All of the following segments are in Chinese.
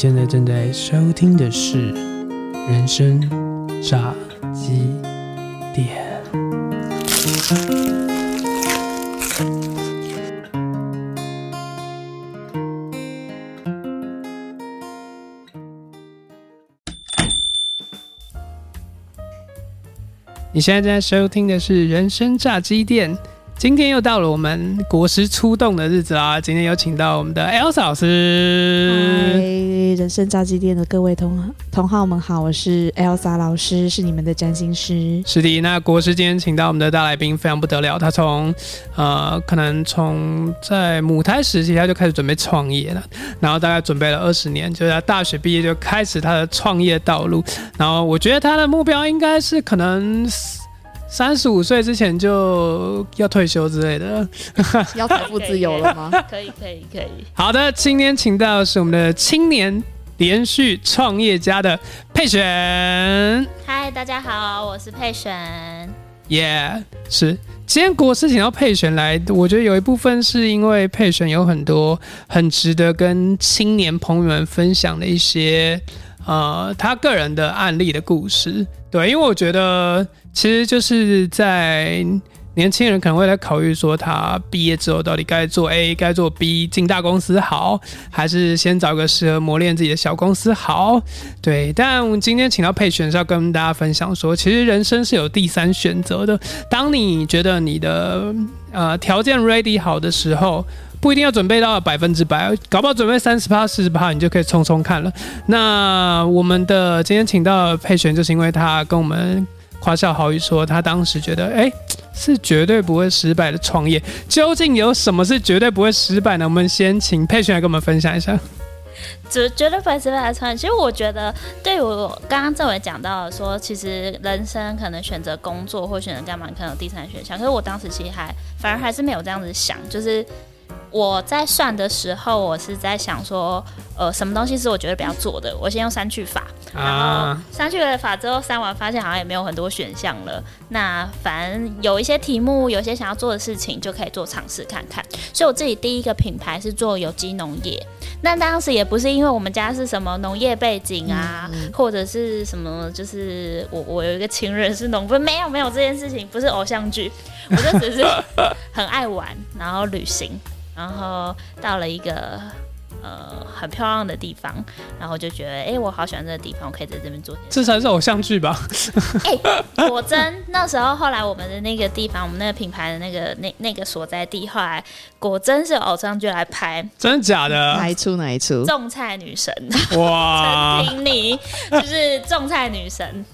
现在正在收听的是《人生炸鸡店》。你现在正在收听的是《人生炸鸡店》。今天又到了我们国师出动的日子啦！今天有请到我们的 Elsa 老师。人生炸鸡店的各位同同好们好，我是 Elsa 老师，是你们的占星师。是的，那国师今天请到我们的大来宾非常不得了，他从呃，可能从在母胎时期他就开始准备创业了，然后大概准备了二十年，就是他大学毕业就开始他的创业道路。然后我觉得他的目标应该是可能。三十五岁之前就要退休之类的，要财富自由了吗？可以，可以，可以。好的，今天请到的是我们的青年连续创业家的佩璇。嗨，大家好，我是佩璇。耶，是。今天国师请到佩璇来，我觉得有一部分是因为佩璇有很多很值得跟青年朋友们分享的一些呃他个人的案例的故事。对，因为我觉得。其实就是在年轻人可能会来考虑说，他毕业之后到底该做 A，该做 B，进大公司好，还是先找个适合磨练自己的小公司好？对，但我们今天请到佩璇是要跟大家分享说，其实人生是有第三选择的。当你觉得你的呃条件 ready 好的时候，不一定要准备到百分之百，搞不好准备三十趴、四十趴，你就可以冲冲看了。那我们的今天请到佩璇，就是因为他跟我们。夸笑好语说，他当时觉得，哎，是绝对不会失败的创业。究竟有什么是绝对不会失败呢？我们先请佩璇来跟我们分享一下。绝绝对不会失败的创业，其实我觉得，对我刚刚政委讲到说，其实人生可能选择工作或选择干嘛，可能有第三选项。可是我当时其实还反而还是没有这样子想，就是。我在算的时候，我是在想说，呃，什么东西是我觉得比较做的，我先用删去法，然后删去了法之后，删完发现好像也没有很多选项了。那反正有一些题目，有些想要做的事情，就可以做尝试看看。所以我自己第一个品牌是做有机农业，那当时也不是因为我们家是什么农业背景啊，或者是什么，就是我我有一个情人是农夫，没有没有这件事情，不是偶像剧，我就只是 很爱玩，然后旅行。然后到了一个呃很漂亮的地方，然后就觉得哎，我好喜欢这个地方，我可以在这边做。这才是偶像剧吧？哎，果真那时候后来我们的那个地方，我们那个品牌的那个那那个所在地，后来果真是偶像剧来拍，真的假的？哪一出？哪一出？种菜女神哇！陈婷妮就是种菜女神。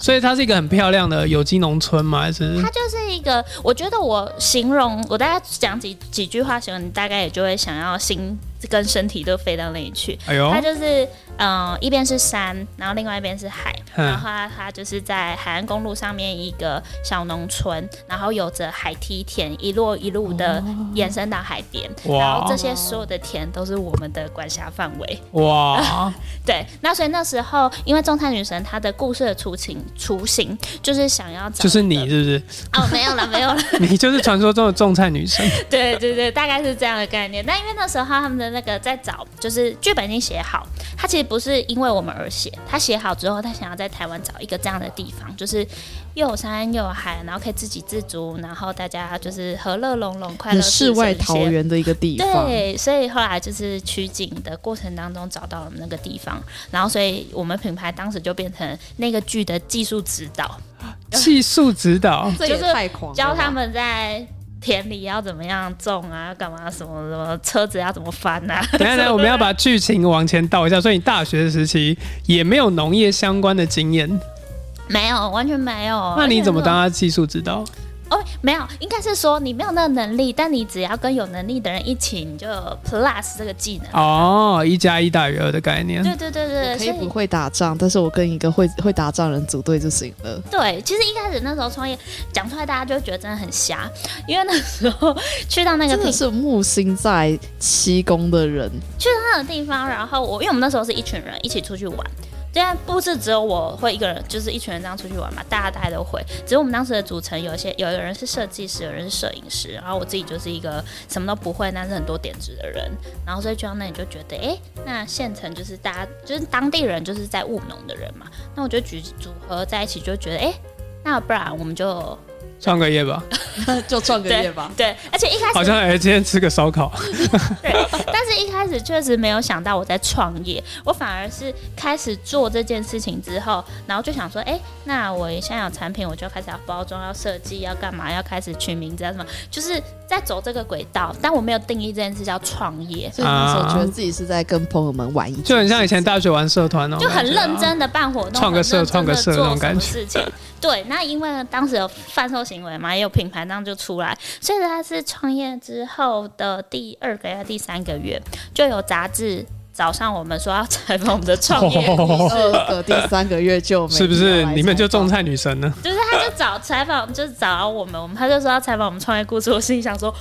所以它是一个很漂亮的有机农村吗？还是它就是一个？我觉得我形容，我大概讲几几句话形容，你大概也就会想要心跟身体都飞到那里去。哎呦，它就是。嗯，一边是山，然后另外一边是海，然后它它就是在海岸公路上面一个小农村，然后有着海梯田一路一路的延伸到海边，然后这些所有的田都是我们的管辖范围。哇，对，那所以那时候因为种菜女神她的故事的雏形雏形就是想要找，就是你是不是？哦，没有了，没有了，你就是传说中的种菜女神。对对对，大概是这样的概念。那因为那时候他们的那个在找，就是剧本已经写好，他其实。不是因为我们而写，他写好之后，他想要在台湾找一个这样的地方，就是又有山又有海，然后可以自给自足，然后大家就是和乐融融、快乐世外桃源的一个地方。对，所以后来就是取景的过程当中找到了那个地方，然后所以我们品牌当时就变成那个剧的技术指导。技术指导，就是教他们在。田里要怎么样种啊？干嘛什么什么？车子要怎么翻啊？等下，等下，我们要把剧情往前倒一下。所以你大学时期也没有农业相关的经验？没有，完全没有。那你怎么当他技术指导？哦，没有，应该是说你没有那个能力，但你只要跟有能力的人一起，你就 plus 这个技能。哦，一加一大于二的概念。对对对对，可以不会打仗，但是我跟一个会会打仗人组队就行了。对，其实一开始那时候创业讲出来，大家就觉得真的很瞎，因为那时候去到那个真的是木星在七宫的人，去到那个地方，然后我因为我们那时候是一群人一起出去玩。虽然不是只有我会一个人，就是一群人这样出去玩嘛，大家大家都会。只是我们当时的组成有一些，有一个人是设计师，有人是摄影师，然后我自己就是一个什么都不会，但是很多点子的人。然后所以去到那里就觉得，哎，那县城就是大家就是当地人就是在务农的人嘛，那我就举组合在一起就觉得，哎，那不然我们就。创个业吧，就创个业吧。对，而且一开始好像哎，今天吃个烧烤。对，但是一开始确实没有想到我在创业，我反而是开始做这件事情之后，然后就想说，哎，那我现在有产品，我就开始要包装、要设计、要干嘛？要开始取名字啊什么？就是在走这个轨道，但我没有定义这件事叫创业。所以那时候觉得自己是在跟朋友们玩一，就很像以前大学玩社团哦，就很认真的办活动，创个社、创个社那种感觉。对，那因为当时有贩售行为嘛，也有品牌，这样就出来。所以他是创业之后的第二个月、第三个月，就有杂志找上我们说要采访我们的创业。第 二个、第三个月就是不是你们就种菜女神呢？就是他就找采访，就是找我们，我们他就说要采访我们创业故事。我心里想说。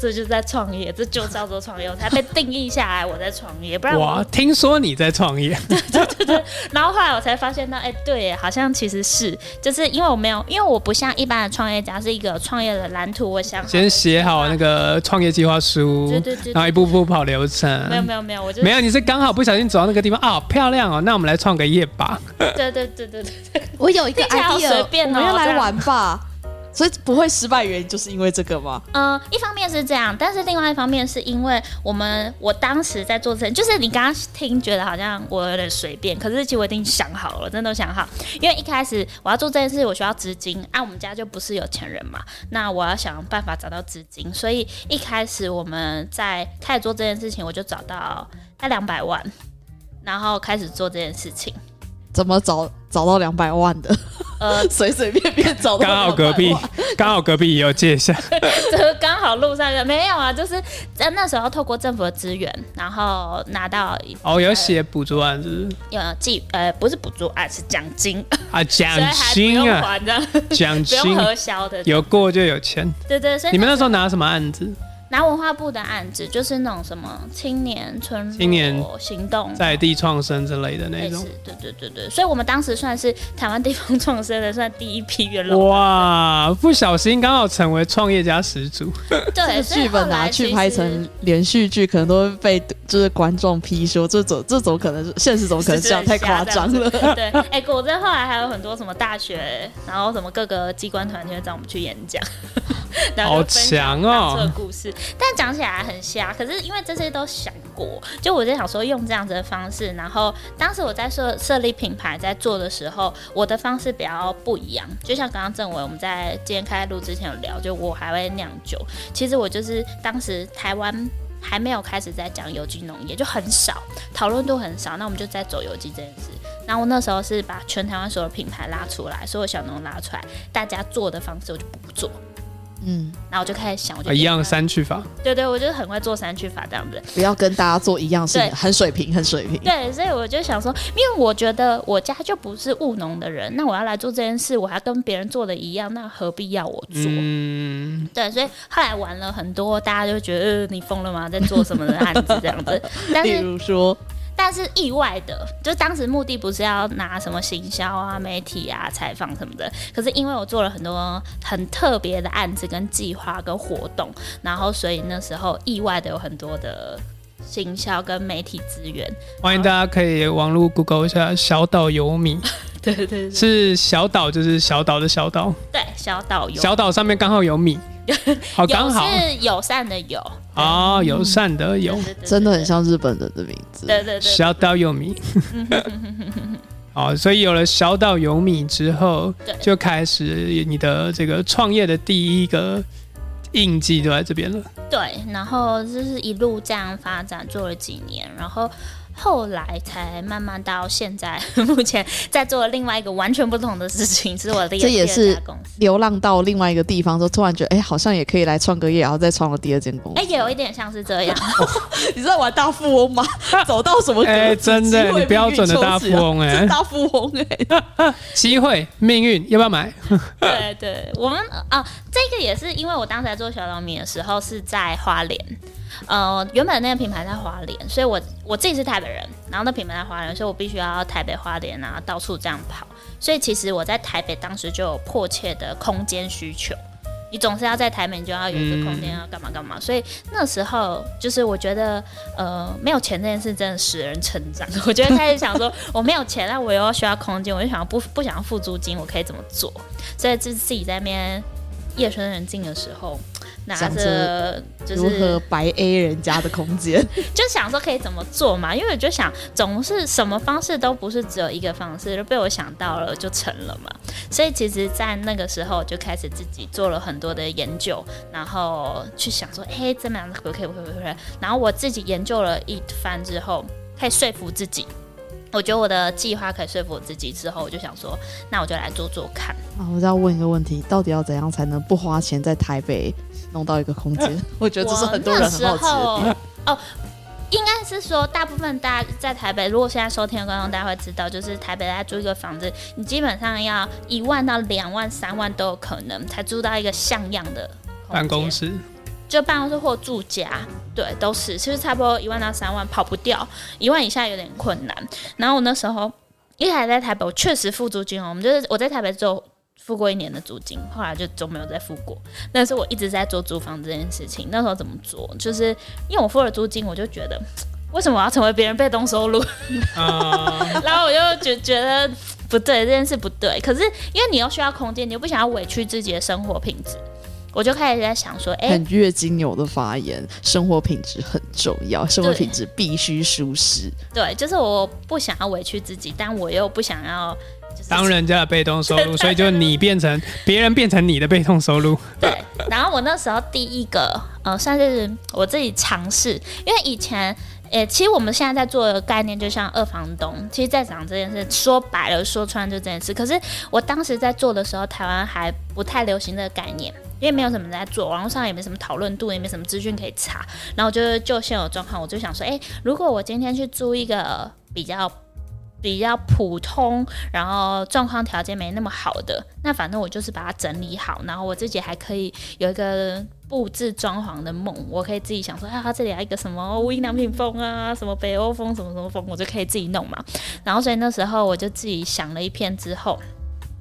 这就是在创业，这就叫做创业，我才被定义下来我在创业，不然我听说你在创业，对对对对，然后后来我才发现到，哎，对，好像其实是，就是因为我没有，因为我不像一般的创业家是一个创业的蓝图，我想先写好那个创业计划书，对对对，然后一步步跑流程，没有没有没有，我就没有，你是刚好不小心走到那个地方啊，漂亮哦，那我们来创个业吧，对对对对对，我有一个 idea，我们要来玩吧。所以不会失败原因就是因为这个吗？嗯，一方面是这样，但是另外一方面是因为我们我当时在做这，就是你刚刚听觉得好像我有点随便，可是其实我已经想好了，真的都想好。因为一开始我要做这件事，我需要资金，啊，我们家就不是有钱人嘛，那我要想办法找到资金，所以一开始我们在开始做这件事情，我就找到那两百万，然后开始做这件事情。怎么找找到两百万的？呃，随随便便找到，刚好隔壁，刚好隔壁也有借下，这 刚好路上的没有啊？就是在那时候透过政府的资源，然后拿到哦，有写补助案是？有记呃，不是补助案，是奖金啊，奖金啊，奖金不用核销的，有过就有钱。对对，所以你们那时候拿什么案子？拿文化部的案子，就是那种什么青年村青年行动、在地创生之类的那种。对对对对，所以我们当时算是台湾地方创生的算第一批元老。哇，不小心刚好成为创业家始祖。对，剧本拿去拍成连续剧，可能都会被就是观众批说这种这种可能是现实怎么可能这样太夸张了。对，哎，果真后来还有很多什么大学，然后什么各个机关团体找我们去演讲。好强哦！这个故事，但讲起来很瞎。可是因为这些都想过，就我在想说用这样子的方式。然后当时我在设设立品牌在做的时候，我的方式比较不一样。就像刚刚郑伟我们在今天开录之前有聊，就我还会酿酒。其实我就是当时台湾还没有开始在讲有机农业，就很少讨论度很少。那我们就在走有机这件事。然后我那时候是把全台湾所有品牌拉出来，所有小农拉出来，大家做的方式我就不做。嗯，然后我就开始想，我就一样三去法，对对，我就很会做三去法这样子，不要跟大家做一样事情，很水平，很水平。对，所以我就想说，因为我觉得我家就不是务农的人，那我要来做这件事，我还跟别人做的一样，那何必要我做？嗯，对，所以后来玩了很多，大家就觉得你疯了吗？在做什么的案子这样子？但比 如说。但是意外的，就当时目的不是要拿什么行销啊、媒体啊、采访什么的。可是因为我做了很多很特别的案子、跟计划、跟活动，然后所以那时候意外的有很多的行销跟媒体资源。欢迎大家可以网络 Google 一下“小岛有米 ”，对对对，是小岛，就是小岛的小岛。对，小岛有小岛上面刚好有米，好刚好是友善的友。哦，友善的友，真的很像日本人的名字。对对对，小岛有米。哦，所以有了小岛有米之后，就开始你的这个创业的第一个印记就在这边了。对，然后就是一路这样发展，做了几年，然后。后来才慢慢到现在，目前在做另外一个完全不同的事情，是我的这也是流浪到另外一个地方，之后突然觉得，哎，好像也可以来创个业，然后再创了第二间公司。哎，有一点像是这样。你知道玩大富翁吗？走到什么？哎，真的，你标准的大富翁哎，大富翁哎，机会命运要不要买？对对，我们啊，这个也是因为我当时在做小老米的时候是在花莲。呃，原本那个品牌在花莲，所以我我自己是台北人，然后那品牌在花莲，所以我必须要台北花莲啊，到处这样跑。所以其实我在台北当时就有迫切的空间需求。你总是要在台北，你就要有一个空间，要干嘛干嘛。所以那时候就是我觉得，呃，没有钱这件事真的使人成长。我觉得开始想说，我没有钱，那我又要需要空间，我就想要不不想要付租金，我可以怎么做？所以就自己在那边夜深人静的时候。拿着就是如何白 A 人家的空间，就想说可以怎么做嘛，因为我就想总是什么方式都不是只有一个方式，就被我想到了就成了嘛。所以其实，在那个时候就开始自己做了很多的研究，然后去想说，哎，怎么样可不可以，可不可以，可以？然后我自己研究了一番之后，可以说服自己。我觉得我的计划可以说服我自己之后，我就想说，那我就来做做看。啊，我要问一个问题，到底要怎样才能不花钱在台北？弄到一个空间，我觉得这是很多人很好奇的点。哦，应该是说，大部分大家在台北，如果现在收听的观众，大家会知道，就是台北在租一个房子，你基本上要一万到两万、三万都有可能才租到一个像样的办公室，就办公室或住家，对，都是其实差不多一万到三万跑不掉，一万以下有点困难。然后我那时候一开始在台北，我确实付租金哦，我们就是我在台北做。付过一年的租金，后来就都没有再付过。但是我一直在做租房这件事情。那时候怎么做？就是因为我付了租金，我就觉得为什么我要成为别人被动收入？然后我就觉觉得不对，这件事不对。可是因为你又需要空间，你又不想要委屈自己的生活品质，我就开始在想说，哎，很月经有的发言，生活品质很重要，生活品质必须舒适。对，就是我不想要委屈自己，但我又不想要。当人家的被动收入，所以就你变成别人变成你的被动收入。对，然后我那时候第一个呃，算是我自己尝试，因为以前诶，其实我们现在在做的概念就像二房东，其实在讲这件事，说白了说穿就这件事。可是我当时在做的时候，台湾还不太流行这个概念，因为没有什么在做，网络上也没什么讨论度，也没什么资讯可以查。然后就就现有状况，我就想说，哎，如果我今天去租一个比较。比较普通，然后状况条件没那么好的，那反正我就是把它整理好，然后我自己还可以有一个布置装潢的梦，我可以自己想说，啊，这里要一个什么无印良品风啊，什么北欧风，什么什么风，我就可以自己弄嘛。然后所以那时候我就自己想了一片之后，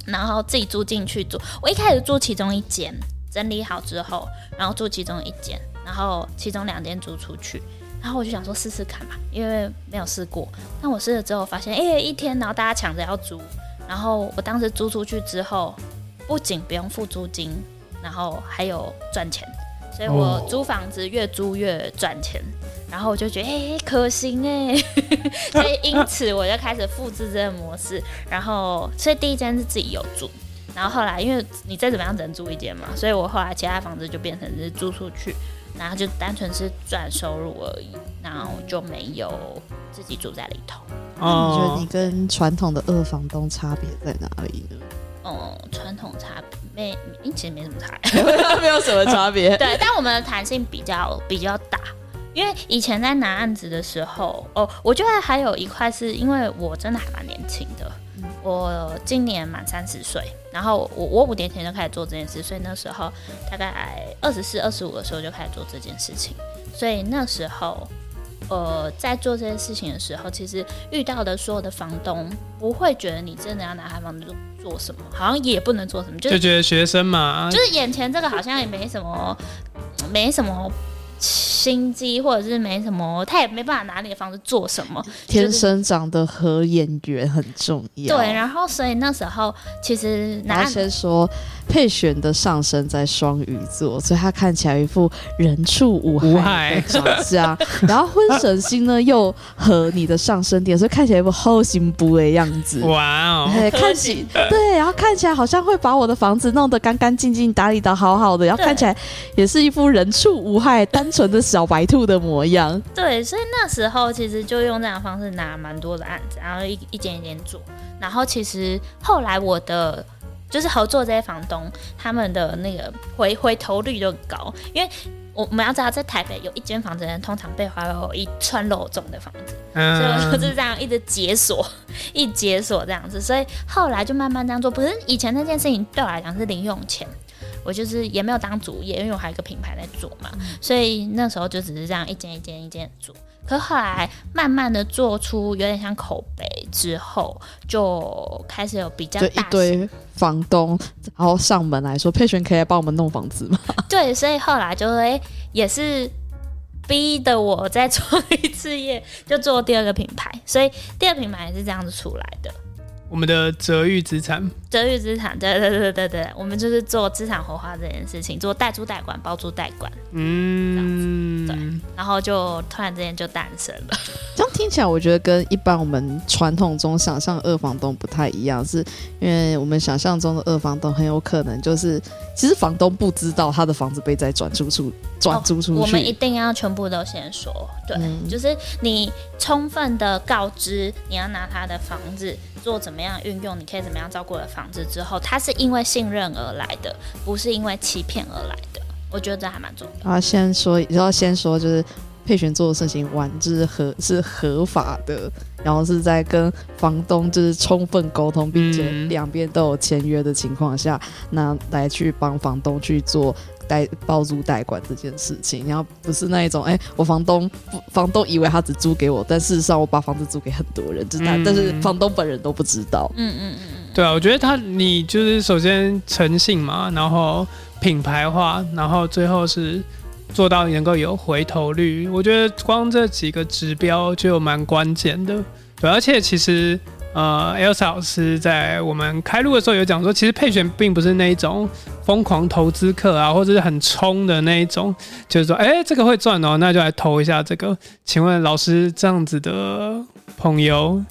然后自己住进去住。我一开始住其中一间，整理好之后，然后住其中一间，然后其中两间租出去。然后我就想说试试看嘛，因为没有试过。但我试了之后发现，哎，一天，然后大家抢着要租。然后我当时租出去之后，不仅不用付租金，然后还有赚钱。所以我租房子越租越赚钱。然后我就觉得，哎，可行哎。所以因此我就开始复制这个模式。然后，所以第一间是自己有住。然后后来，因为你再怎么样只能租一间嘛，所以我后来其他房子就变成是租出去。然后就单纯是赚收入而已，然后就没有自己住在里头。哦，你觉得你跟传统的二房东差别在哪里呢？哦，传统差没，其实没什么差，没有什么差别。对，但我们的弹性比较比较大，因为以前在拿案子的时候，哦，我觉得还有一块是因为我真的还蛮年轻的。我今年满三十岁，然后我我五年前就开始做这件事，所以那时候大概二十四、二十五的时候就开始做这件事情。所以那时候，呃，在做这件事情的时候，其实遇到的所有的房东不会觉得你真的要拿他房子做做什么，好像也不能做什么，就觉得学生嘛，就是眼前这个好像也没什么，没什么。心机或者是没什么，他也没办法拿你的房子做什么。天生长得合眼缘很重要。对，然后所以那时候其实拿先说佩璇的上升在双鱼座，所以他看起来一副人畜无害的长相。然后婚神星呢又和你的上升点，所以看起来一副后心不的样子。哇哦，看起对，然后看起来好像会把我的房子弄得干干净净，打理的好好的，然后看起来也是一副人畜无害 但。纯的小白兔的模样，对，所以那时候其实就用这样的方式拿蛮多的案子，然后一一件一件做，然后其实后来我的就是合作这些房东，他们的那个回回头率就高，因为我们要知道在台北有一间房子，人通常被划有一串肉粽的房子，所以我就是这样一直解锁，一解锁这样子，所以后来就慢慢这样做。不是以前那件事情对我来讲是零用钱。我就是也没有当主业，因为我还有一个品牌在做嘛，所以那时候就只是这样一间一间一间做。可后来慢慢的做出有点像口碑之后，就开始有比较大一堆房东然后上门来说，佩璇可以来帮我们弄房子吗？对，所以后来就会也是逼的我再做一次业，就做第二个品牌，所以第二品牌也是这样子出来的。我们的泽玉资产，泽玉资产，对对对对对，我们就是做资产活化这件事情，做代租代管、包租代管，嗯，对，然后就突然之间就诞生了。这样听起来，我觉得跟一般我们传统中想象二房东不太一样，是因为我们想象中的二房东很有可能就是，其实房东不知道他的房子被再转租出转租出去，我们一定要全部都先说，对，就是你充分的告知你要拿他的房子。做怎么样运用，你可以怎么样照顾的房子之后，他是因为信任而来的，不是因为欺骗而来的。我觉得这还蛮重要。啊，先说，要先说，就是佩璇做的事情完就是合是合法的，然后是在跟房东就是充分沟通，并且两边都有签约的情况下，那来去帮房东去做。代包租代管这件事情，然后不是那一种，哎，我房东房东以为他只租给我，但事实上我把房子租给很多人，知道，但是房东本人都不知道。嗯嗯嗯嗯，对啊，我觉得他你就是首先诚信嘛，然后品牌化，然后最后是做到能够有回头率，我觉得光这几个指标就蛮关键的。对，而且其实。呃，Elsa 老师在我们开录的时候有讲说，其实配选并不是那一种疯狂投资客啊，或者是很冲的那一种，就是说，哎，这个会赚哦，那就来投一下这个。请问老师这样子的朋友，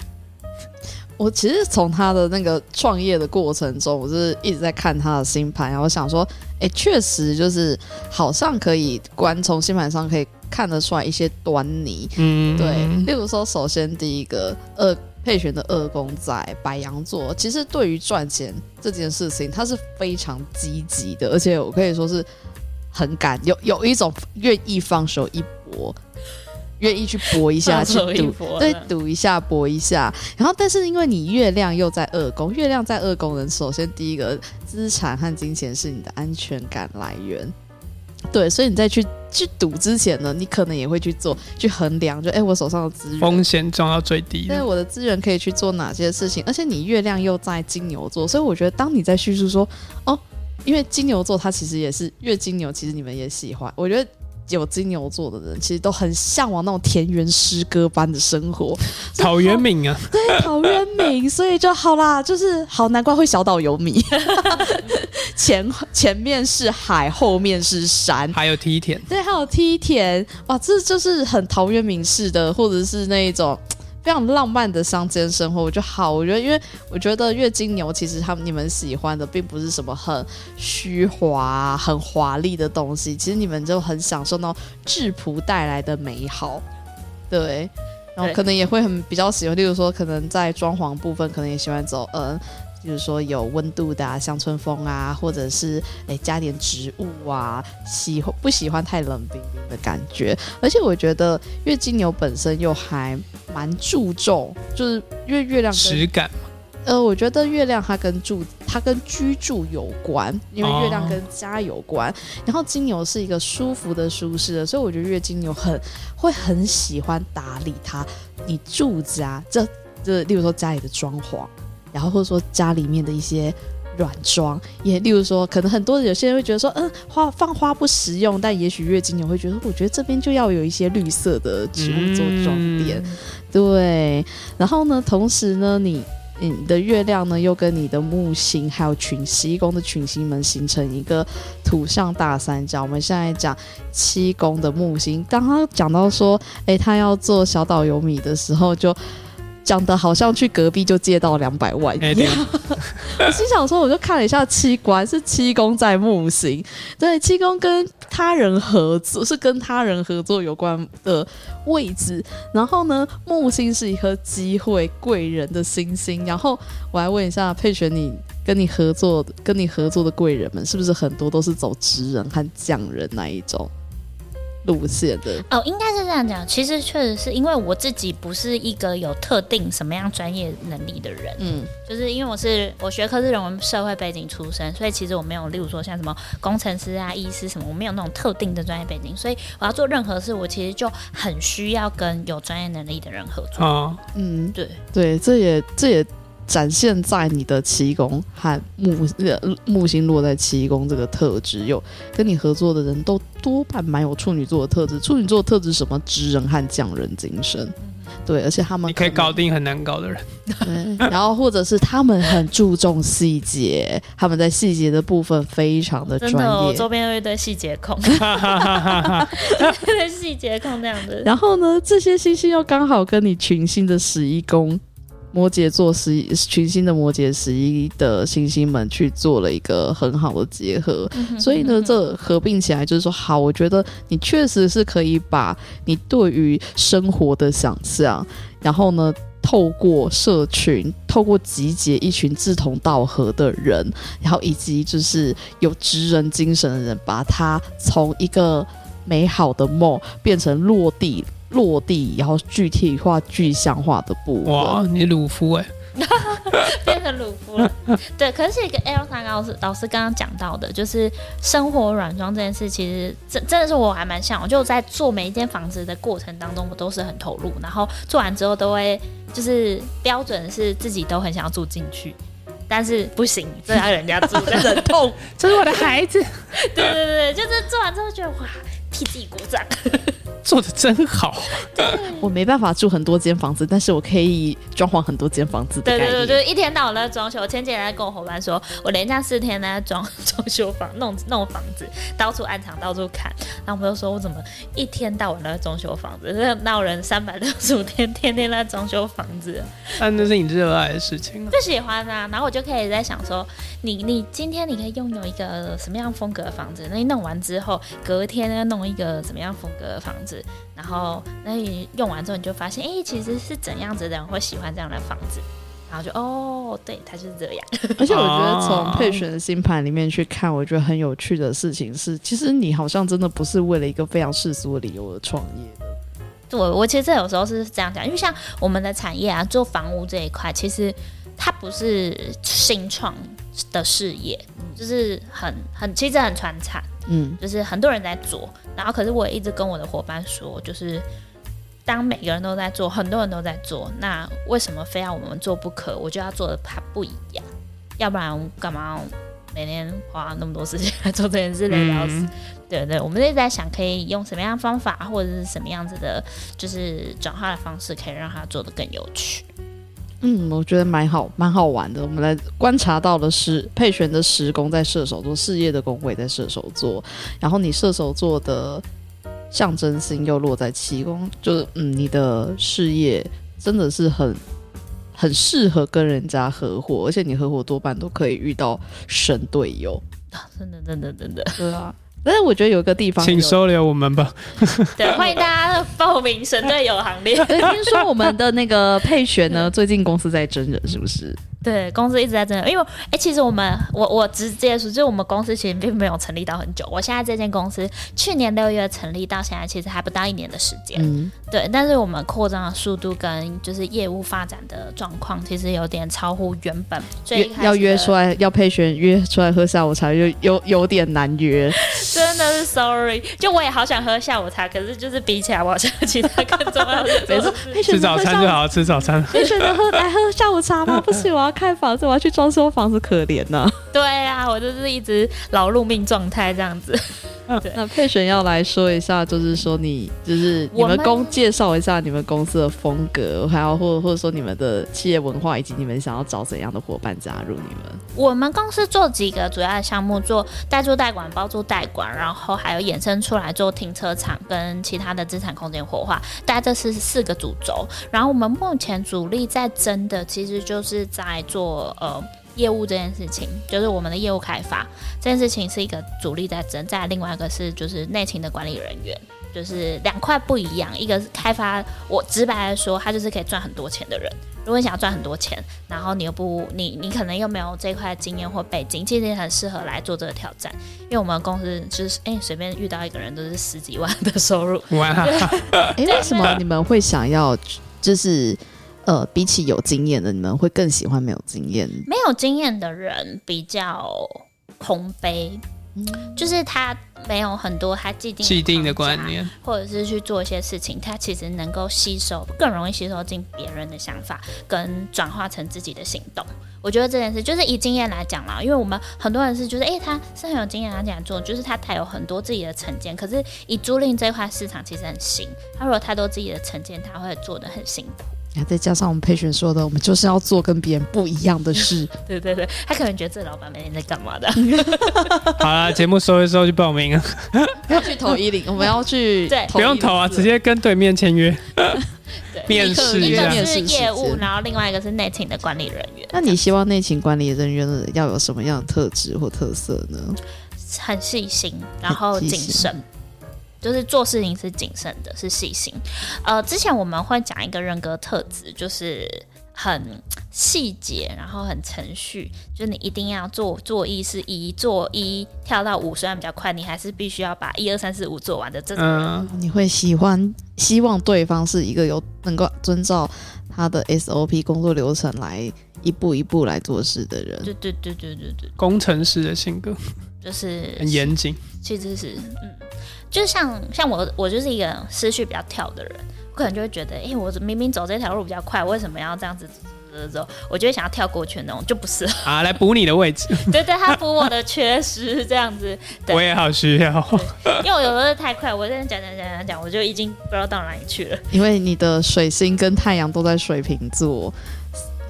我其实从他的那个创业的过程中，我是一直在看他的星盘，然后想说，哎，确实就是好像可以观从星盘上可以看得出来一些端倪。嗯，对，例如说，首先第一个，二。配选的二宫在白羊座，其实对于赚钱这件事情，他是非常积极的，而且我可以说是很敢，有有一种愿意放手一搏，愿意去搏一下，去赌，对，赌一下，搏一下。然后，但是因为你月亮又在二宫，月亮在二宫人，首先第一个资产和金钱是你的安全感来源。对，所以你在去去赌之前呢，你可能也会去做去衡量，就哎，我手上的资源风险降到最低，对，我的资源可以去做哪些事情？而且你月亮又在金牛座，所以我觉得当你在叙述说哦，因为金牛座它其实也是月金牛，其实你们也喜欢，我觉得。有金牛座的人，其实都很向往那种田园诗歌般的生活，陶渊明啊，对，陶渊明，所以就好啦，就是好，难怪会小岛有米，前前面是海，后面是山，还有梯田，对，还有梯田，哇，这就是很陶渊明式的，或者是那一种。非常浪漫的乡间生活，我觉得好。我觉得，因为我觉得月经牛其实他们你们喜欢的并不是什么很虚华、很华丽的东西，其实你们就很享受那种质朴带来的美好。对，然后可能也会很比较喜欢，例如说，可能在装潢部分，可能也喜欢走嗯。就是说有温度的乡村风啊，或者是诶加点植物啊，喜欢不喜欢太冷冰冰的感觉？而且我觉得月金牛本身又还蛮注重，就是因为月亮实感嘛。呃，我觉得月亮它跟住它跟居住有关，因为月亮跟家有关。然后金牛是一个舒服的、舒适的，所以我觉得月金牛很会很喜欢打理它。你住家这这，例如说家里的装潢。然后或者说家里面的一些软装，也例如说，可能很多有些人会觉得说，嗯，花放花不实用，但也许月经牛会觉得，我觉得这边就要有一些绿色的植物做装点，对。然后呢，同时呢，你你的月亮呢又跟你的木星还有群七宫的群星们形成一个土象大三角。我们现在讲七宫的木星，当他讲到说，哎，他要做小岛游米的时候，就。讲的好像去隔壁就借到两百万一样，我心想说，我就看了一下七官是七公在木星，对，七公跟他人合作是跟他人合作有关的位置。然后呢，木星是一颗机会贵人的星星。然后我来问一下佩璇，你跟你合作跟你合作的贵人们，是不是很多都是走职人和匠人那一种？路线的。哦，应该是这样讲。其实确实是因为我自己不是一个有特定什么样专业能力的人，嗯，就是因为我是我学科是人文社会背景出身，所以其实我没有，例如说像什么工程师啊、医师什么，我没有那种特定的专业背景，所以我要做任何事，我其实就很需要跟有专业能力的人合作。啊，嗯，对，对，这也这也展现在你的七宫和木呃木星落在七宫这个特质，有跟你合作的人都多半蛮有处女座的特质。处女座的特质什么？知人和匠人精神。对，而且他们你可以搞定很难搞的人。对，然后或者是他们很注重细节，他们在细节的部分非常的专真的哦。周边有一堆细节控，细节控这样子。然后呢，这些星星又刚好跟你群星的十一宫。摩羯座十一群星的摩羯十一的星星们去做了一个很好的结合，所以呢，这合并起来就是说，好，我觉得你确实是可以把你对于生活的想象，然后呢，透过社群，透过集结一群志同道合的人，然后以及就是有职人精神的人，把它从一个美好的梦变成落地。落地，然后具体化、具象化的部分。哇，你鲁夫哎、变成鲁夫了。对，可是一个 L 三老师老师刚刚讲到的，就是生活软装这件事，其实真真的是我还蛮向往。就在做每一间房子的过程当中，我都是很投入，然后做完之后都会就是标准是自己都很想要住进去。但是不行，这要人家住，忍痛。这是我的孩子，对对对，就是做完之后觉得哇，替自己鼓掌。做的真好。我没办法住很多间房子，但是我可以装潢很多间房子的。对对对，就是一天到晚都在装修。我前几天在跟我伙伴说，我连假四天都在装装修房，弄弄房子，到处暗藏，到处看。然后我们就说，我怎么一天到晚都在装修房子？这闹人三百六十五天，天天在装修房子，但 那是你热爱的事情啊。不喜欢啊。然后我就可以在想说，你你今天你可以拥有一个什么样风格的房子？那你弄完之后，隔天呢弄一个怎么样风格的房子？然后那你用完之后，你就发现，哎，其实是怎样子的人会喜欢这样的房子？然后就哦，对，他就是这样。而且我觉得从哦配选的星盘里面去看，我觉得很有趣的事情是，其实你好像真的不是为了一个非常世俗的理由而创业的。我我其实有时候是这样讲，因为像我们的产业啊，做房屋这一块，其实它不是新创的事业，就是很很其实很传产，嗯，就是很多人在做。然后可是我也一直跟我的伙伴说，就是当每个人都在做，很多人都在做，那为什么非要我们做不可？我就要做的它不一样，要不然干嘛每天花那么多时间来做这件事，累得要死。嗯，对对，我们一直在想，可以用什么样的方法，或者是什么样子的，就是转化的方式，可以让它做得更有趣。嗯，我觉得蛮好，蛮好玩的。我们来观察到的是配选的时宫在射手座，事业的宫位在射手座，然后你射手座的象征星又落在七宫，就是嗯，你的事业真的是很很适合跟人家合伙，而且你合伙多半都可以遇到神队友。啊，真的，真的，真的，对啊，但是我觉得有一个地方请收留我们吧。对，欢迎大家报名神队友行列。听说我们的那个配选呢，最近公司在真人，是不是？对，公司一直在争，因为哎、其实我们我我直接说，就是我们公司其实并没有成立到很久。我现在这间公司去年六月成立到现在，其实还不到一年的时间。嗯，对，但是我们扩张的速度跟就是业务发展的状况，其实有点超乎原本。所以要约出来，要配选约出来喝下午茶，有 有有点难约。真的是 sorry，就我也好想喝下午茶，可是就是比起来，我好像其他更重要的 没错，配选吃早餐就好，吃早餐。配选的喝来喝下午茶吗？不行，我要看房子，我要去装修房子，可怜呐、对啊，我就是一直劳碌命状态这样子。那配选要来说一下，就是说你就是你们们公介绍一下你们公司的风格，还有或或者说你们的企业文化，以及你们想要找怎样的伙伴加入你们。我们公司做几个主要的项目，做代租代管、包租代管，然后还有衍生出来做停车场跟其他的资产空间活化，大概这是四个主轴。然后我们目前主力在争的，其实就是在做呃。业务这件事情，就是我们的业务开发这件事情是一个主力在争，再来另外一个是就是内勤的管理人员，就是两块不一样，一个是开发，我直白来说，他就是可以赚很多钱的人。如果你想要赚很多钱，然后你又不，你你可能又没有这块经验或背景，其实也很适合来做这个挑战。因为我们公司就是哎，随便遇到一个人都是十几万的收入。哇！哎，为什么你们会想要就是呃，比起有经验的，你们会更喜欢没有经验？没有经验的人比较空杯。就是他没有很多他既定既定的观念，或者是去做一些事情，他其实能够吸收，更容易吸收进别人的想法，跟转化成自己的行动。我觉得这件事就是以经验来讲啦，因为我们很多人是觉得，哎，他是很有经验，他这样做，就是他他有很多自己的成见。可是以租赁这块市场其实很新，他如果太多自己的成见，他会做的很辛苦。再加上我们培训说的，我们就是要做跟别人不一样的事。对对对，他可能觉得这老板每天在干嘛的。好了，节目收一收去报名啊！要去投一零，我们要去。对，不用投啊，直接跟对面签约。对，面试一个是业务，然后另外一个是内勤的管理人员。那你希望内勤管理人员要有什么样的特质或特色呢？很细心，然后谨慎。就是做事情是谨慎的，是细心。呃，之前我们会讲一个人格特质，就是很细节，然后很程序。就是你一定要做做一是一，做一跳到五虽然比较快，你还是必须要把一二三四五做完的这种人。你会喜欢希望对方是一个有能够遵照他的 SOP 工作流程来一步一步来做事的人。对对对对对对，工程师的性格就是很严谨。其实是嗯。就像像我，我就是一个思绪比较跳的人，我可能就会觉得，哎，我明明走这条路比较快，为什么要这样子走走？我就会想要跳过去那种，就不是啊，来补你的位置。对对，他补我的缺失，这样子。我也好需要，因为我有时候太快，我在讲讲讲讲讲，我就已经不知道到哪里去了。因为你的水星跟太阳都在水瓶座。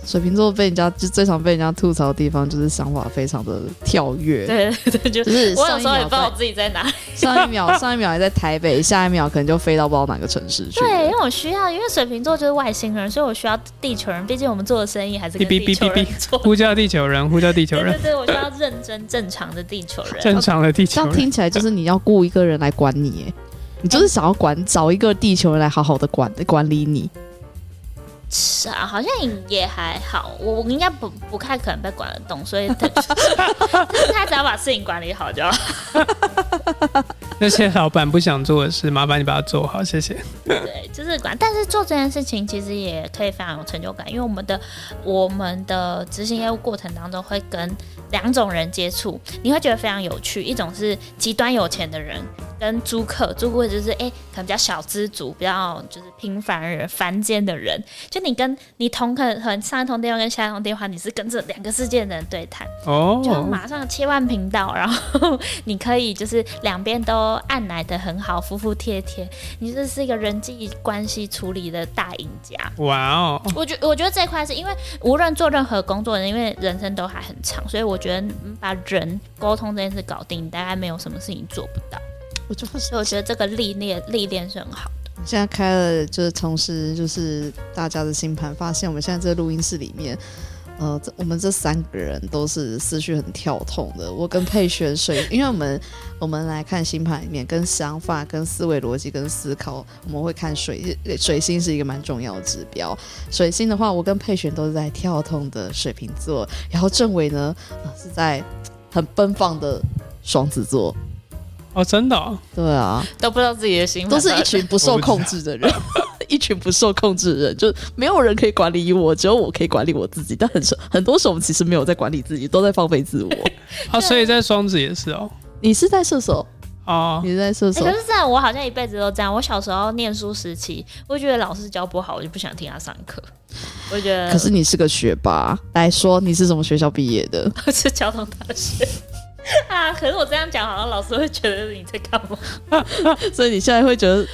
水瓶座被人家就最常被人家吐槽的地方，就是想法非常的跳跃。对对，就是我有时候也不知道自己在哪。上一秒 上一秒还在台北，下一秒可能就飞到不知道哪个城市去。对，因为我需要，因为水瓶座就是外星人，所以我需要地球人。毕竟我们做的生意还是跟地球人做。呼叫地球人，呼叫地球人。对对，我需要认真正常的地球人。正常的地球人。听起来就是你要雇一个人来管你，哎，你就是想要管找一个地球人来好好的管管理你。是啊，好像也还好，我我应该不不太可能被管得动，所以 他他只要把事情管理好就好。那些老板不想做的事，麻烦你把它做好，谢谢。对，就是管，但是做这件事情其实也可以非常有成就感，因为我们的我们的执行业务过程当中会跟两种人接触，你会觉得非常有趣，一种是极端有钱的人。跟租客，租客就是哎，可能比较小资族，比较就是平凡人、凡间的人。就你跟你同可能上一通电话跟下一通电话，你是跟这两个世界的人对谈，哦，就马上切换频道，然后 你可以就是两边都按来的很好，服服帖帖。你这是一个人际关系处理的大赢家。哇哦！我觉我觉得这块是因为无论做任何工作，因为人生都还很长，所以我觉得把人沟通这件事搞定，大概没有什么事情做不到。我就是，我觉得这个历练历练是很好的。现在开了，就是同时就是大家的星盘，发现我们现在这录音室里面，呃，我们这三个人都是思绪很跳动的。我跟佩璇水，因为我们 我们来看星盘里面，跟想法、跟思维逻辑、跟思考，我们会看水水星是一个蛮重要的指标。水星的话，我跟佩璇都是在跳动的水瓶座，然后正伟呢是在很奔放的双子座。哦，真的？对啊，都不知道自己的心，都是一群不受控制的人，一群不受控制的人，就没有人可以管理我，只有我可以管理我自己。但很很多时候，我们其实没有在管理自己，都在放飞自我。啊，所以在双子也是哦。你是在射手哦，你是在射手。可是这样，我好像一辈子都这样。我小时候念书时期，我觉得老师教不好，我就不想听他上课。我觉得，可是你是个学霸，来说你是什么学校毕业的？我是交通大学。啊！可是我这样讲，好像老师会觉得你在干嘛？所以你现在会觉得，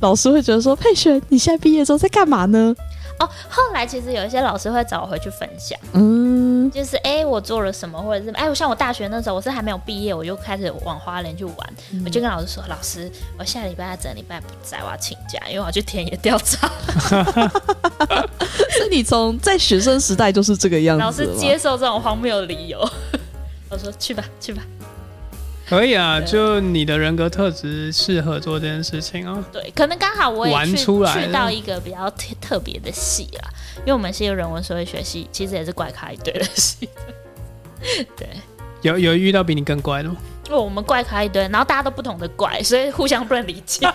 老师会觉得说，佩璇，你现在毕业之后在干嘛呢？哦，后来其实有一些老师会找我回去分享，嗯，就是哎，我做了什么，或者是哎，我像我大学那时候，我是还没有毕业，我就开始往花莲去玩，我就跟老师说，老师，我下礼拜整礼拜不在，我要请假，因为我要去田野调查。所以你从在学生时代就是这个样子，老师接受这种荒谬的理由。我说去吧，去吧。可以啊，就你的人格特质适合做这件事情啊。对，可能刚好我也玩去出来了去到一个比较特特别的系啦，因为我们是一个人文社会学系，其实也是怪咖一堆的系。对，有有遇到比你更乖的吗？因为我们怪咖一堆，然后大家都不同的怪，所以互相不能理解。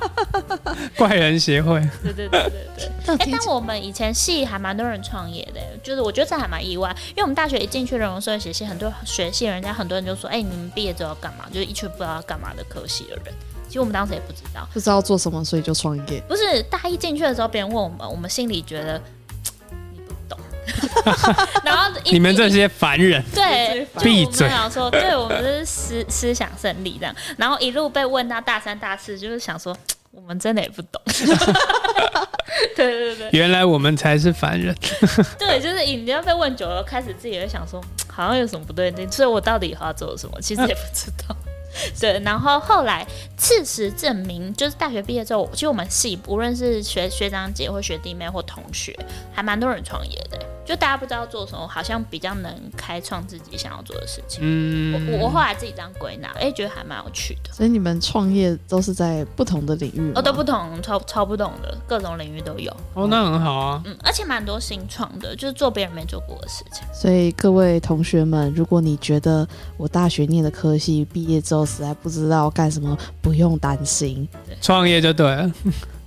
怪人协会，对对对对对。哎、但我们以前系还蛮多人创业的，就是我觉得这还蛮意外，因为我们大学一进去人文社会学系，很多学系人家很多人就说，哎、你们毕业之后要干嘛？就是一群不知道要干嘛的科系的人。其实我们当时也不知道，不知道做什么，所以就创业。不是大一进去的时候，别人问我们，我们心里觉得然后 你们这些凡人，对，就我们闭嘴想说，对我们是思思想胜利这样，然后一路被问到大三大四，就是想说 我们真的也不懂。对对对原来我们才是凡人。对，就是你要被问久了，开始自己会想说，好像有什么不对劲，所以我到底以后要做什么，其实也不知道。对，然后后来事实证明，就是大学毕业之后，其实我们系无论是学学长姐或学弟妹或同学，还蛮多人创业的。就大家不知道做什么，好像比较能开创自己想要做的事情。嗯，我我后来自己这样归纳，哎、觉得还蛮有趣的。所以你们创业都是在不同的领域吗哦，都不同，超超不同的，各种领域都有。哦，那很好啊。嗯，而且蛮多新创的，就是做别人没做过的事情。所以各位同学们，如果你觉得我大学念的科系毕业之后实在不知道干什么，不用担心。创业就对了。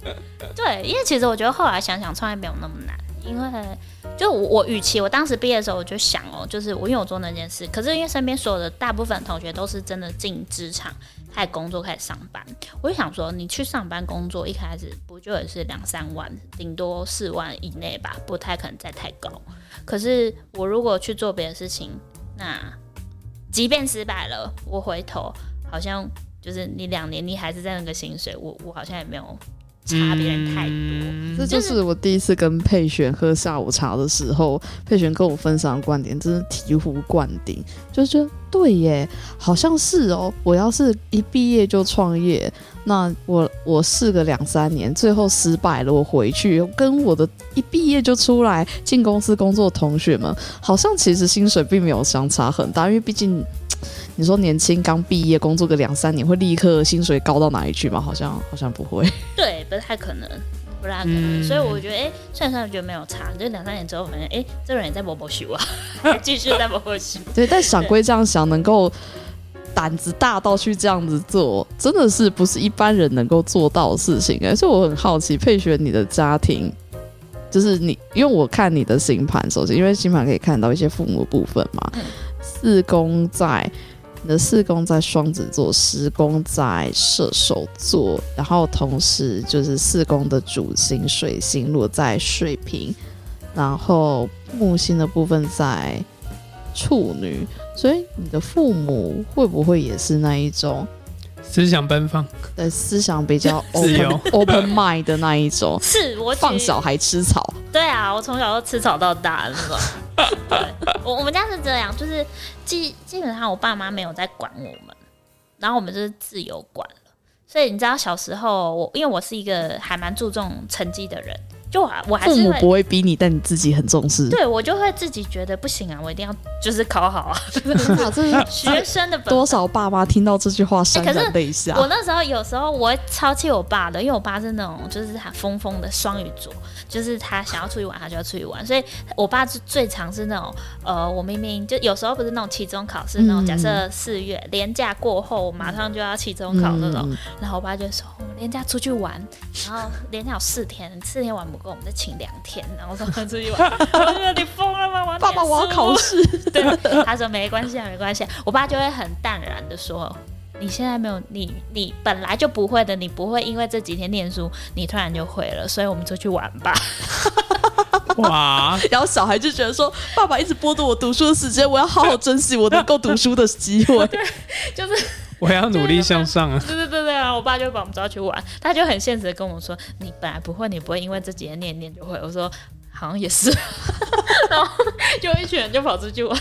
对，因为其实我觉得后来想想，创业没有那么难，因为就我我与其我当时毕业的时候我就想哦，就是我因为我做那件事，可是因为身边所有的大部分同学都是真的进职场开始工作开始上班，我就想说，你去上班工作一开始不就也是两三万，顶多四万以内吧，不太可能再太高。可是我如果去做别的事情，那即便失败了，我回头好像就是你两年你还是在那个薪水，我我好像也没有差别人太多。嗯这就是我第一次跟佩璇喝下午茶的时候，佩璇跟我分享的观点，真是醍醐灌顶，就觉得对耶，好像是哦。我要是一毕业就创业，那我我试个两三年，最后失败了，我回去跟我的一毕业就出来进公司工作的同学们，好像其实薪水并没有相差很大，因为毕竟。你说年轻刚毕业工作个两三年，会立刻薪水高到哪里去吗？好像好像不会。对，不太可能，嗯所以我觉得，哎、算算觉得没有差，就两三年之后，发现，哎、这个人也在波波修啊，还 继续在波波修。对，但想归这样想，能够胆子大到去这样子做，真的是不是一般人能够做到的事情哎。所以我很好奇，佩璇你的家庭，就是你，因为我看你的星盘，首先因为星盘可以看到一些父母部分嘛，嗯四宫在。你的四宫在双子座，十宫在射手座，然后同时就是四宫的主星水星落在水瓶，然后木星的部分在处女，所以你的父母会不会也是那一种思想奔放，对思想比较 自由 open open mind 的那一种，是我放小孩吃草？对啊，我从小就吃草到大的那种。对，我我们家是这样，就是基基本上我爸妈没有在管我们，然后我们就是自由管了。所以你知道小时候我，因为我是一个还蛮注重成绩的人，就我我还父母不会逼你，但你自己很重视。对我就会自己觉得不行啊，我一定要就是考好啊，学生的本多少爸妈听到这句话潸然泪下。我那时候有时候我会超气我爸的，因为我爸是那种就是他疯疯的双鱼座，就是他想要出去玩他就要出去玩，所以我爸是最常是那种呃，我明明就有时候不是那种期中考试那种，嗯假设四月连假过后马上就要期中考那种，嗯然后我爸就说我们连假出去玩，然后连假有四天，四天玩不够，我们再请两天，然后说出去玩，我你疯了吗？我爸爸，我要考试。试。对，他说没关系啊，没关系、啊。我爸就会很淡然的说：“你现在没有，你你本来就不会的，你不会因为这几天念书，你突然就会了。所以我们出去玩吧。哇，然后小孩就觉得说，爸爸一直剥夺我读书的时间，我要好好珍惜我能够读书的机会。对就是我要努力向上啊！对对对对啊，我爸就会把我们抓去玩，他就很现实的跟我说：你本来不会，你不会因为这几天念念就会。我说好像也是，然后就一群人就跑出去玩。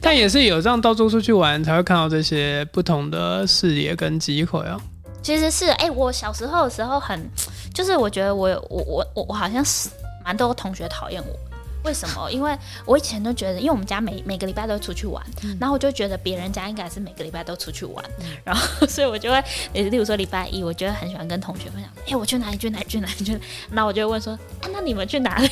但也是有这样到处出去玩，才会看到这些不同的视野跟机会啊。其实是哎、我小时候的时候很，就是我觉得我有我我我我好像是蛮多同学讨厌我。为什么？因为我以前都觉得，因为我们家每每个礼拜都出去玩，然后我就觉得别人家应该是每个礼拜都出去玩，然后 所以我就会，例如说礼拜一，我觉得很喜欢跟同学分享，哎，我去哪里去哪里去哪里去，那我就会问说，啊，那你们去哪里？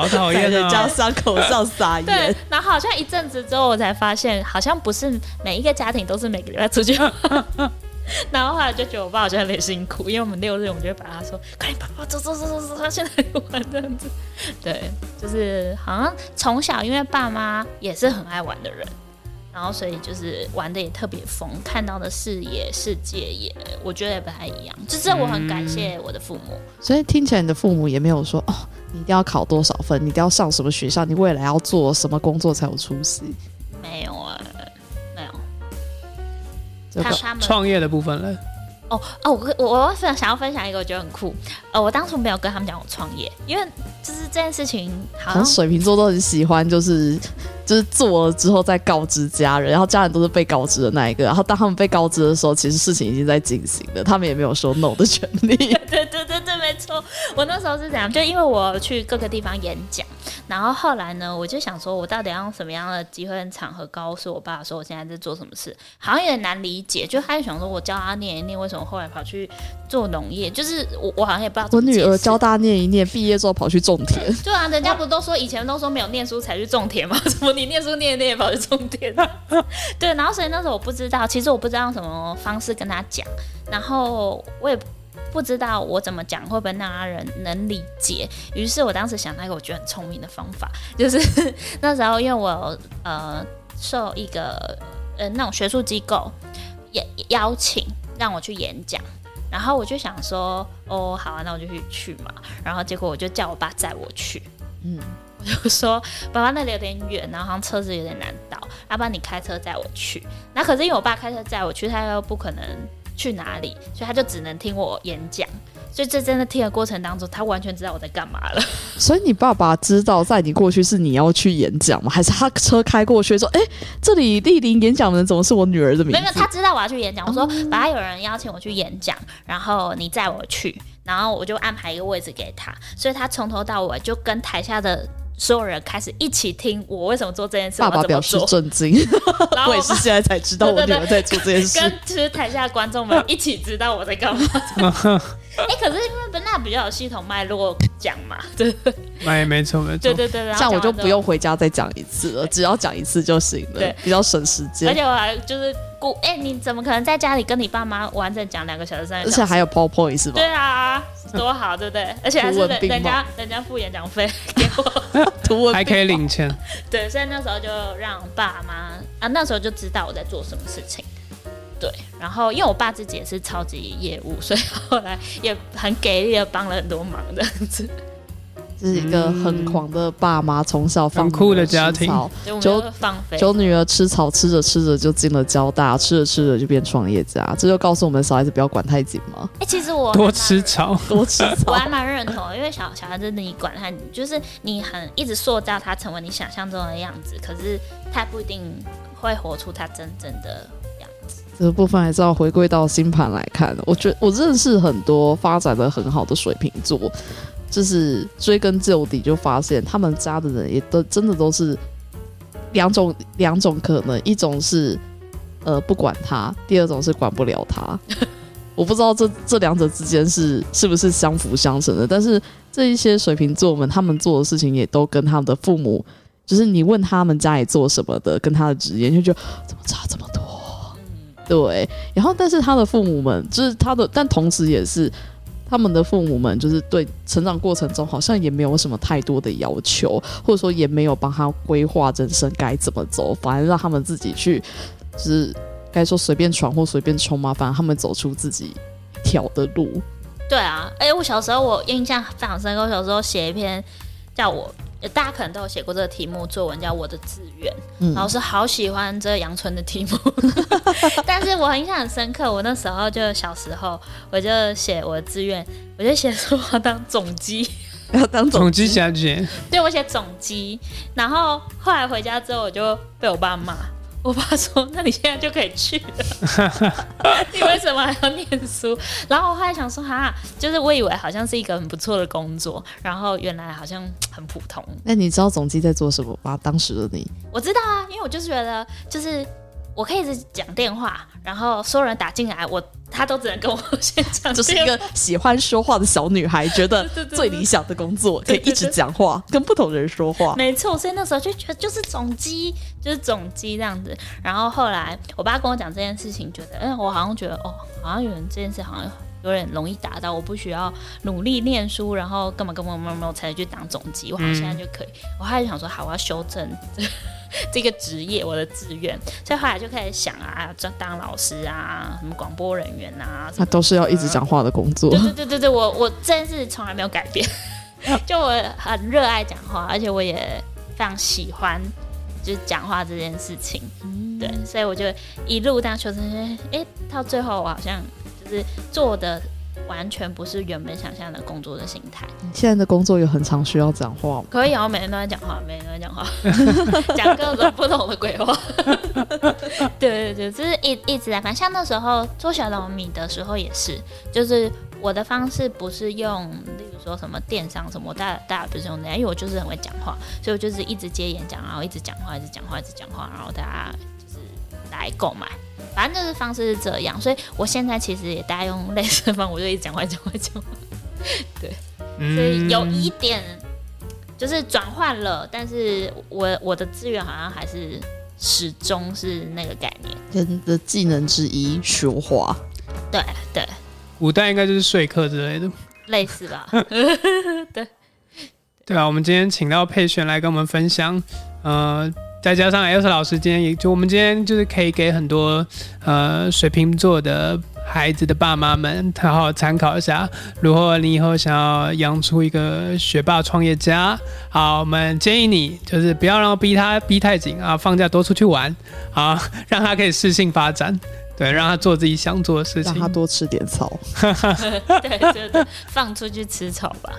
好讨厌人家伤口上撒盐。对，然后好像一阵子之后，我才发现，好像不是每一个家庭都是每个礼拜出去。然后后来就觉得我爸好像有点辛苦，因为我们六日我们就会把他说：“快点，爸爸走走走走走，他现在玩这样子。”对，就是好像从小因为爸妈也是很爱玩的人，然后所以就是玩的也特别疯，看到的视野世界也我觉得也不太一样。就是我很感谢我的父母，所以听起来你的父母也没有说哦，你一定要考多少分，你一定要上什么学校，你未来要做什么工作才有出息？没有啊。没有他创业的部分了。哦哦，我我我分想要分享一个，我觉得很酷。呃，我当初没有跟他们讲我创业，因为就是这件事情，好像水瓶座都很喜欢，就是就是做了之后再告知家人，然后家人都是被告知的那一个。然后当他们被告知的时候，其实事情已经在进行了，他们也没有说 no 的权利。对对对对，没错。我那时候是怎样，就因为我去各个地方演讲。然后后来呢，我就想说，我到底要用什么样的机会场合告诉我爸说我现在在做什么事？好像有点难理解。就他就想说，我教他念一念，为什么后来跑去做农业？就是我我好像也不知道。我女儿教大念一念，毕业之后跑去种田。对啊，人家不都说以前都说没有念书才去种田吗？什么你念书念一念跑去充电？对，然后所以那时候我不知道，其实我不知道用什么方式跟他讲，然后我也。不知道我怎么讲会不会让他人能理解，于是我当时想到一个我觉得很聪明的方法，就是 那时候因为我呃受一个呃那种学术机构也邀请让我去演讲，然后我就想说哦好啊，那我就去去嘛，然后结果我就叫我爸载我去，嗯，我就说爸爸那里有点远，然后好像车子有点难倒，要不然你开车载我去，那可是因为我爸开车载我去，他又不可能。去哪里？所以他就只能听我演讲。所以这真的听的过程当中，他完全知道我在干嘛了。所以你爸爸知道在你过去是你要去演讲吗？还是他车开过去说：“哎，这里莅临演讲的人怎么是我女儿的名字？”没有，他知道我要去演讲。我说：“本来有人邀请我去演讲，然后你载我去，然后我就安排一个位置给他。所以他从头到尾就跟台下的。”所有人开始一起听我为什么做这件事。爸爸表示震惊，我也是现在才知道我女儿在做这件事。跟其实台下观众们一起知道我在干嘛。哎，可是因为本娜比较有系统脉络讲嘛，对，没没错没错，对对对，这样我就不用回家再讲一次了，只要讲一次就行了，对，比较省时间。而且我还就是故，哎，你怎么可能在家里跟你爸妈完整讲两个小时、三个小时？而且还有 PowerPoint 是吧？对啊，多好，对不对？而且还是人家人家付演讲费给我，图文还可以领钱。对，所以那时候就让爸妈啊，那时候就知道我在做什么事情。对，然后因为我爸自己也是超级业务，所以后来也很给力的帮了很多忙这样子。这是一个很狂的爸妈，从小放酷的家庭，就放飞，就女儿吃草，吃着吃着就进了交大，吃着吃着就变创业家。这就告诉我们，小孩子不要管太紧嘛。哎，其实我 多吃草，多吃草，我还蛮认同，因为小小孩子你管他，就是你很一直塑造他成为你想象中的样子，可是他不一定会活出他真正的。这个部分还是要回归到星盘来看。我觉我认识很多发展的很好的水瓶座，就是追根究底就发现他们家的人也都真的都是两种两种可能，一种是呃不管他，第二种是管不了他。我不知道这这两者之间是是不是相辅相成的，但是这一些水瓶座们他们做的事情也都跟他们的父母，就是你问他们家里做什么的，跟他的职业，就觉得怎么差这么多。对，然后但是他的父母们就是他的，但同时也是他们的父母们，就是对成长过程中好像也没有什么太多的要求，或者说也没有帮他规划人生该怎么走，反而让他们自己去，就是该说随便闯或随便冲嘛，反正他们走出自己一条的路。对啊，哎，我小时候我印象非常深刻，我小时候写一篇叫我。大家可能都有写过这个题目，作文叫《我的志愿》，老师好喜欢这个阳春的题目，但是我印象很深刻。我那时候就小时候，我就写我的志愿，我就写说要当总机，要当总机？小姐。对，我写总机，然后后来回家之后，我就被我爸骂，我爸说：“那你现在就可以去了，你为什么还要念书？”然后我后来想说：“哈，就是我以为好像是一个很不错的工作，然后原来好像很普通。”那你知道总机在做什么吗？当时的你，我知道啊，因为我就是觉得，就是我可以一直讲电话，然后所有人打进来，我。他都只能跟我先讲，就是一个喜欢说话的小女孩，觉得 最理想的工作可以一直讲话，跟不同人说话。没错，所以那时候就觉得就是总机，就是总机这样子。然后后来我爸跟我讲这件事情，觉得，嗯，我好像觉得，哦，好像有人这件事好像有点容易达到，我不需要努力念书，然后根本根本没有没有才能去当总机，我好像现在就可以。我还是想说，好，我要修正。这个职业，我的志愿，所以后来就开始想啊，当当老师啊，什么广播人员啊，那都是要一直讲话的工作。对对对对对，我我这件事从来没有改变，就我很热爱讲话，而且我也非常喜欢就是讲话这件事情。对，所以我就一路当学生员，哎，到最后我好像就是做的。完全不是原本想象的工作的心态。现在的工作有很常需要讲话吗？可以啊，我每天都在讲话，每天都在讲话，讲各种不同的鬼话。对对对，就是一一直在。反正像那时候做小龙米的时候也是，就是我的方式不是用，例如说什么电商什么，大大家不是用那样，因为我就是很会讲话，所以我就是一直接演讲，然后一直讲话，一直讲话，一直讲话，然后大家就是来购买。反正就是方式是这样，所以我现在其实也大概用类似的方，我就一直讲话讲话讲话。对，所以有一点就是转换了，但是我我的资源好像还是始终是那个概念。人的技能之一，说话。对对，古代应该就是说客之类的，类似吧？对对啊，我们今天请到佩璇来跟我们分享，呃。再加上 Elsa 老师今天也就我们今天就是可以给很多呃水瓶座的孩子的爸妈们好好参考一下，如果你以后想要养出一个学霸创业家，好，我们建议你就是不要让逼他逼太紧啊，放假多出去玩啊，让他可以适性发展。对，让他做自己想做的事情，让他多吃点草。对对对，放出去吃草吧。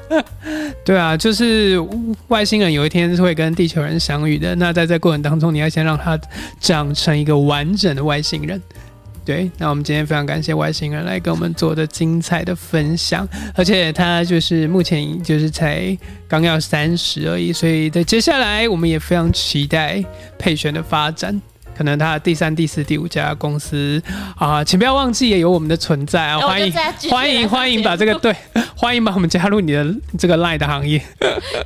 对啊，就是外星人有一天是会跟地球人相遇的。那在这过程当中，你要先让他长成一个完整的外星人。对，那我们今天非常感谢外星人来跟我们做的精彩的分享，而且他就是目前就是才刚要三十而已，所以在接下来我们也非常期待配选的发展。可能他第三、第四、第五家公司啊，请不要忘记也有我们的存在啊！欢迎欢迎欢迎把这个 对，欢迎把我们加入你的这个 line 的行业。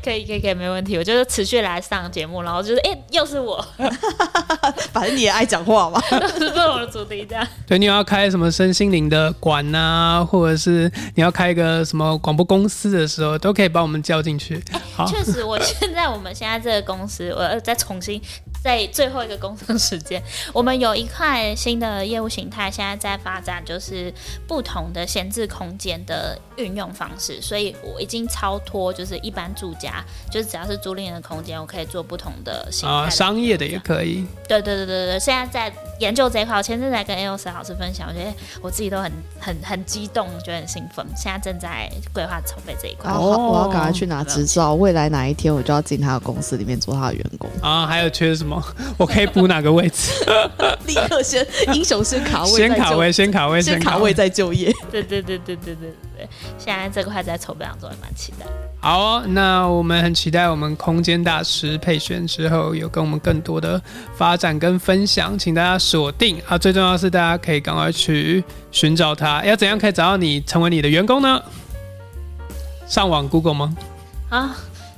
可以可以可以，没问题。我就是持续来上节目，然后就是哎，又是我，反正你也爱讲话嘛，是不同的主题这样。对，你要开什么身心灵的馆啊，或者是你要开一个什么广播公司的时候，都可以把我们叫进去。好，确实，我现在我们现在这个公司，我要再重新。在最后一个工作时间，我们有一块新的业务形态，现在在发展，就是不同的闲置空间的运用方式。所以我已经超脱，就是一般住家，就是只要是租赁的空间，我可以做不同的形态。啊，商业的也可以。对对对对对，现在在研究这一块。我前阵在跟 A O S 老师分享，我觉得我自己都很很很激动，觉得很兴奋。现在正在规划筹备这一块。哦，我要赶快去拿执照，未来哪一天我就要进他的公司里面做他的员工。啊，还有缺什么？我可以补哪个位置？立刻先英雄先卡位，先卡位，先卡位，先卡位再就业。对对对对对对对现在这块在筹备当中，也蛮期待。好，那我们很期待我们空间大师配选之后有跟我们更多的发展跟分享，请大家锁定啊！最重要是大家可以赶快去寻找他。要怎样可以找到你成为你的员工呢？上网 Google 吗？啊。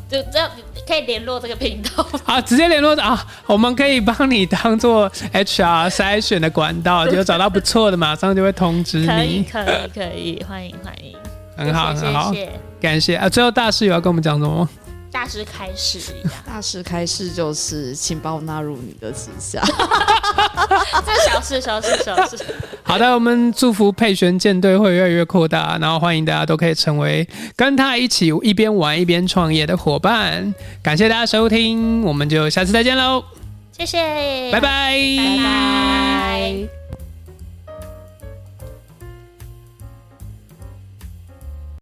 就这样可以联络这个频道好，直接联络啊，我们可以帮你当做 HR 筛选的管道，就找到不错的，马上就会通知你。可以，可以，可以，欢迎，欢迎，很好，很好，感谢啊！最后大师有要跟我们讲什么？大师开示一样，大师开示就是，请把我纳入你的旗下。这小事，小事，小事。好的，我们祝福佩璇舰队会越来越扩大，然后欢迎大家都可以成为跟他一起一边玩一边创业的伙伴。感谢大家收听，我们就下次再见喽！谢谢，拜拜，拜拜。